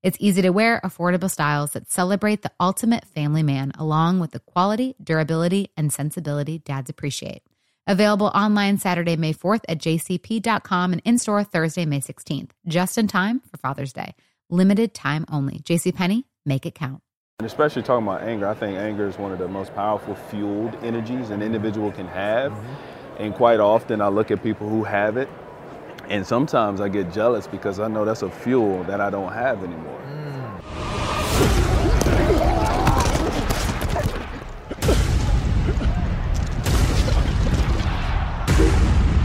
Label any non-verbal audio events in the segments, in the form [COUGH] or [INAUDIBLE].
It's easy to wear, affordable styles that celebrate the ultimate family man, along with the quality, durability, and sensibility dads appreciate. Available online Saturday, May 4th at jcp.com and in store Thursday, May 16th, just in time for Father's Day. Limited time only. JCPenney, make it count. And especially talking about anger, I think anger is one of the most powerful fueled energies an individual can have. Mm-hmm. And quite often, I look at people who have it and sometimes I get jealous because I know that's a fuel that I don't have anymore.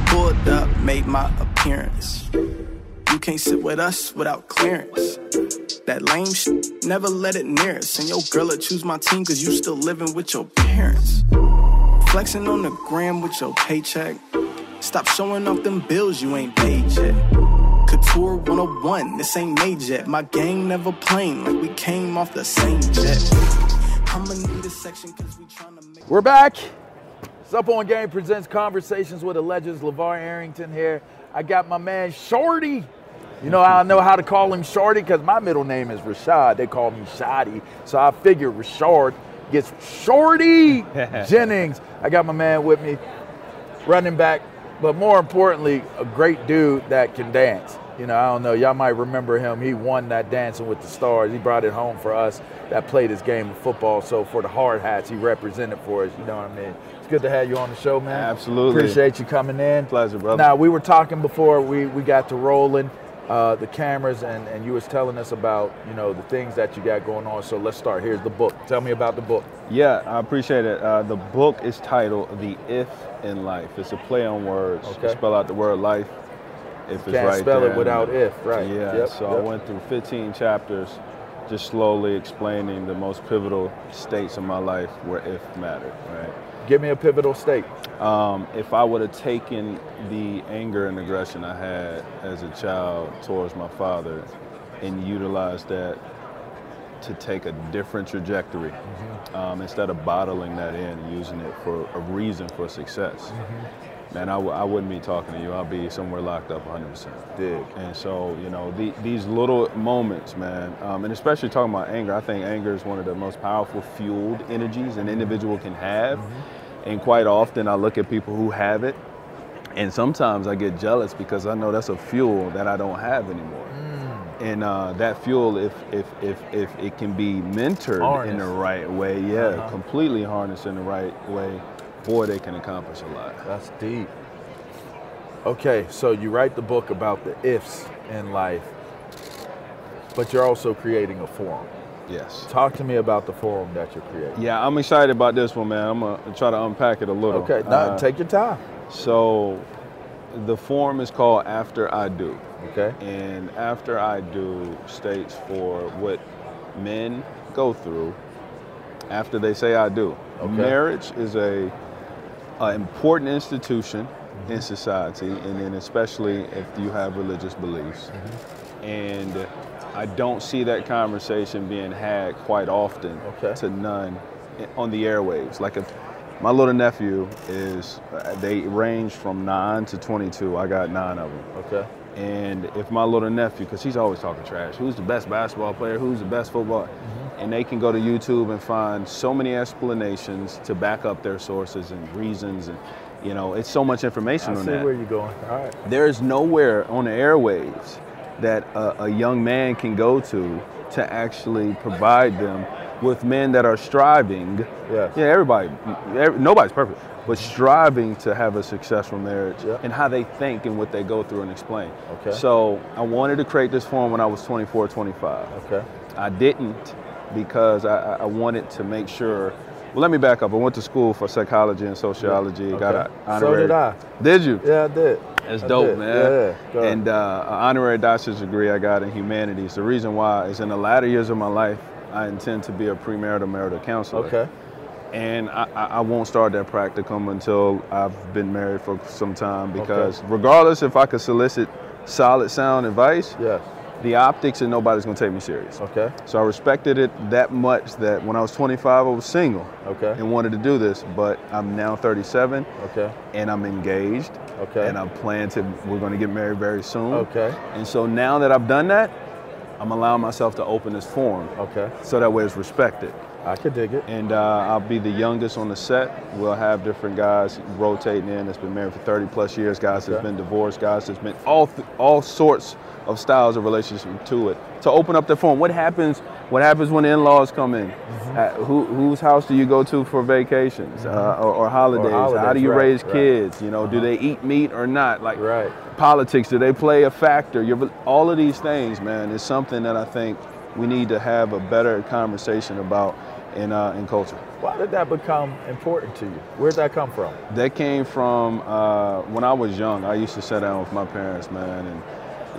Pulled up, made my appearance. You can't sit with us without clearance. That lame shit, never let it near us. And your girl will choose my team cause you still living with your parents. Flexing on the gram with your paycheck. Stop showing off them bills you ain't paid yet. Couture 101, this ain't made yet. My gang never plain, like we came off the same jet. I'ma need a section cause we tryna make We're back. It's Up On Game presents Conversations with the Legends. LaVar Arrington here. I got my man Shorty. You know, I know how to call him Shorty because my middle name is Rashad. They call me Shoddy. So I figured Rashard gets Shorty [LAUGHS] Jennings. I got my man with me, running back, but more importantly, a great dude that can dance. You know, I don't know, y'all might remember him. He won that Dancing with the Stars. He brought it home for us that played his game of football. So for the hard hats, he represented for us. You know what I mean? It's good to have you on the show, man. Absolutely. Appreciate you coming in. Pleasure, brother. Now, we were talking before we, we got to rolling uh, the cameras, and, and you was telling us about, you know, the things that you got going on. So let's start. Here's the book. Tell me about the book. Yeah, I appreciate it. Uh, the book is titled The If in Life. It's a play on words. Okay. To spell out the word life. If it's Can't right spell there. it without if, right. Yeah, Yep, so yep. I went through 15 chapters just slowly explaining the most pivotal states of my life where if mattered, right? Give me a pivotal state. Um, if I would have taken the anger and aggression I had as a child towards my father and utilized that to take a different trajectory um, instead of bottling that in using it for a reason for success, man, I, w- I wouldn't be talking to you. I'll be somewhere locked up 100%. Dig. And so, you know, the, these little moments, man, um, and especially talking about anger, I think anger is one of the most powerful fueled energies an individual can have. And quite often I look at people who have it, and sometimes I get jealous because I know that's a fuel that I don't have anymore. And uh, that fuel, if, if, if, if it can be mentored in the right way, yeah, Uh-huh. completely harnessed in the right way, boy, they can accomplish a lot. That's deep. Okay, so you write the book about the ifs in life, but you're also creating a forum. Yes. Talk to me about the forum that you're creating. Yeah, I'm excited about this one, man. I'm gonna try to unpack it a little. Okay, now Uh, take your time. So, the forum is called After I Do. Okay. And After I Do states for what men go through after they say I do. Okay. Marriage is a, a important institution Mm-hmm. in society, and then especially if you have religious beliefs. Mm-hmm. And I don't see that conversation being had quite often Okay. to none on the airwaves. Like if My little nephew is, they range from nine to 22. I got nine of them. Okay. And if my little nephew, because he's always talking trash, who's the best basketball player, who's the best football, Mm-hmm. and they can go to YouTube and find so many explanations to back up their sources and reasons, and you know, it's so much information I see that. where you're going. All right. There is nowhere on the airwaves that a, a young man can go to to actually provide them with men that are striving. Yes. Yeah, everybody, every, nobody's perfect, but striving to have a successful marriage Yeah. and how they think and what they go through and explain. Okay. So I wanted to create this form when I was 24, 25. Okay. I didn't because I, I- wanted to make sure. Well, let me back up. I went to school for psychology and sociology. Yeah. Got Okay. an So did I. Did you? Yeah, I did. That's I dope, did. man. Yeah, yeah. And uh, an honorary doctor's degree I got in humanities. The reason why is in the latter years of my life, I intend to be a premarital marital counselor. Okay. And I, I I won't start that practicum until I've been married for some time because regardless if I could solicit solid, sound advice, Yes. the optics and nobody's gonna take me serious. Okay. So I respected it that much that when I was 25, I was single Okay. and wanted to do this. But I'm now 37 Okay. and I'm engaged. Okay. And I plan to, we're going to get married very soon. Okay. And so now that I've done that, I'm allowing myself to open this forum Okay. so that way it's respected. I could dig it. And uh, I'll be the youngest on the set. We'll have different guys rotating in that's been married for 30 plus years, guys that's Okay. been divorced, guys that's been all th- all sorts of styles of relationship to it. To open up the forum, what happens? What happens when the in-laws come in? Mm-hmm. Uh, who, whose house do you go to for vacations uh, or, or holidays? How holidays, do you right, raise right. kids? You know, do they eat meat or not? Like Right. politics, do they play a factor? Your, all of these things, man, is something that I think we need to have a better conversation about in, uh, in culture. Why did that become important to you? Where did that come from? That came from uh, when I was young. I used to sit down with my parents, man, and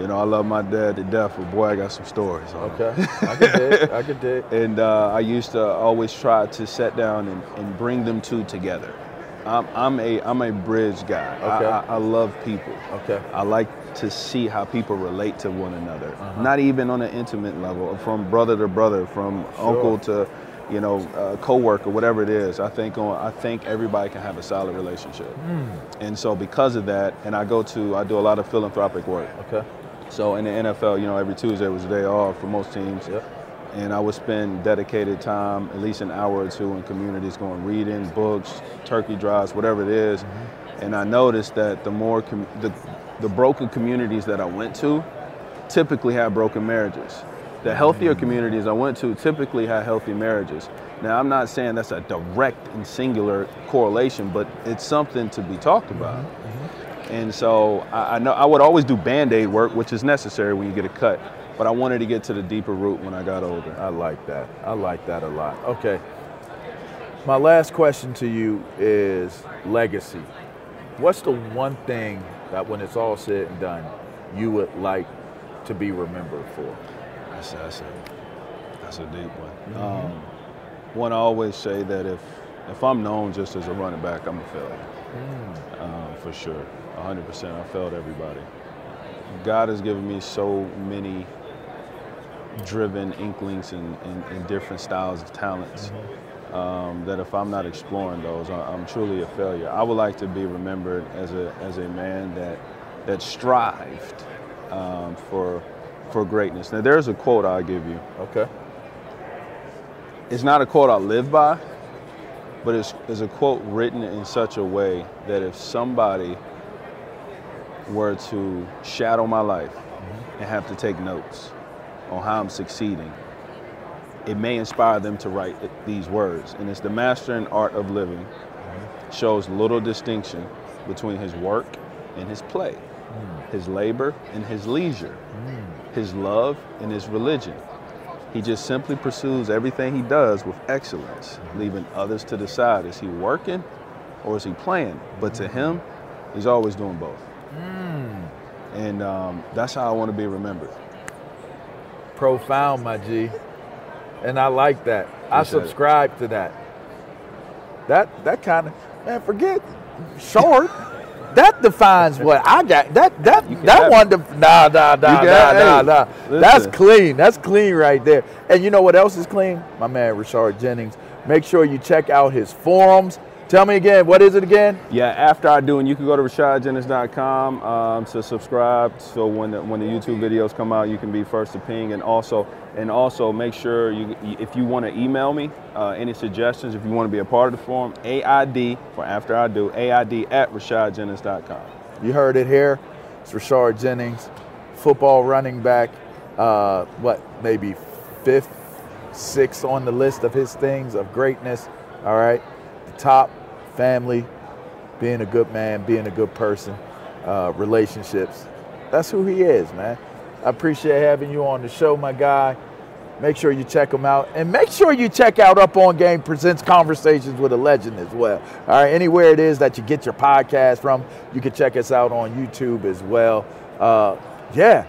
you know I love my dad to death, but boy, I got some stories. Okay. I could dig. [LAUGHS] I could dig. And uh, I used to always try to sit down and, and bring them two together. I'm, I'm a I'm a bridge guy. I- Okay. I, I love people. Okay. I like to see how people relate to one another. Not even on an intimate level, from brother to brother, from uncle to, you know, uh, coworker, whatever it is. I think on I think everybody can have a solid relationship. And so because of that, and I go to I do a lot of philanthropic work. Okay. So in the NFL, you know, every Tuesday was a day off for most teams. Yep. And I would spend dedicated time, at least an hour or two in communities going reading, books, turkey drives, whatever it is. And I noticed that the more, com- the, the broken communities that I went to typically had broken marriages. The healthier communities I went to typically had healthy marriages. Now, I'm not saying that's a direct and singular correlation, but it's something to be talked mm-hmm. about. Mm-hmm. And so I, I know I would always do band-aid work, which is necessary when you get a cut. But I wanted to get to the deeper root when I got older. I like that. I like that a lot. Okay. My last question to you is legacy. What's the one thing that when it's all said and done, you would like to be remembered for? That's, that's a that's a deep one. Um, one I always say that if if I'm known just as a running back, I'm a failure. Um, for sure, 100%. I failed everybody. God has given me so many driven inklings and, and, and different styles of talents um, that if I'm not exploring those, I- I'm truly a failure. I would like to be remembered as a as a man that that strived um, for for greatness. Now, there's a quote I'll give you. Okay. It's not a quote I live by, but it's, it's a quote written in such a way that if somebody were to shadow my life mm-hmm. and have to take notes on how I'm succeeding, it may inspire them to write these words. And it's the master in art of living mm-hmm. shows little distinction between his work and his play, his labor and his leisure, his love and his religion. He just simply pursues everything he does with excellence, leaving others to decide is he working or is he playing? But to him, he's always doing both. And um, that's how I want to be remembered. Profound, my G. And I like that. I Appreciate it. subscribe to that. That that kind of man, forget short. [LAUGHS] that defines what I got. That that that one def- nah nah nah nah nah nah. listen. That's clean. That's clean right there. And you know what else is clean? My man Rashard Jennings. Make sure you check out his forums. Tell me again, what is it again? Yeah, after I do, and you can go to rashadjennings.com um, to subscribe. So when the, when the YouTube videos come out, you can be first to ping, and also and also make sure you if you want to email me uh, any suggestions, if you want to be a part of the forum, AID for after I do, AID at rashadjennings.com. You heard it here. It's Rashard Jennings, football running back. Uh, what maybe fifth, sixth on the list of his things of greatness. All right top, family, being a good man, being a good person, uh, relationships. That's who he is, man. I appreciate having you on the show, my guy. Make sure you check him out. And make sure you check out Up On Game Presents Conversations with a Legend as well. All right, anywhere it is that you get your podcast from, you can check us out on YouTube as well. Uh, yeah,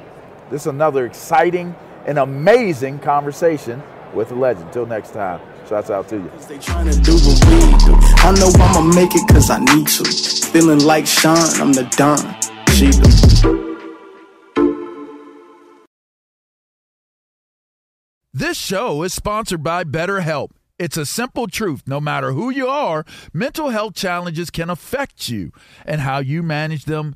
this is another exciting and amazing conversation with a legend. Until next time. Shouts out to you. To. I know I'ma make it cause I need to. Feeling like Sean, I'm the Don. She This show is sponsored by BetterHelp. It's a simple truth. No matter who you are, mental health challenges can affect you, and how you manage them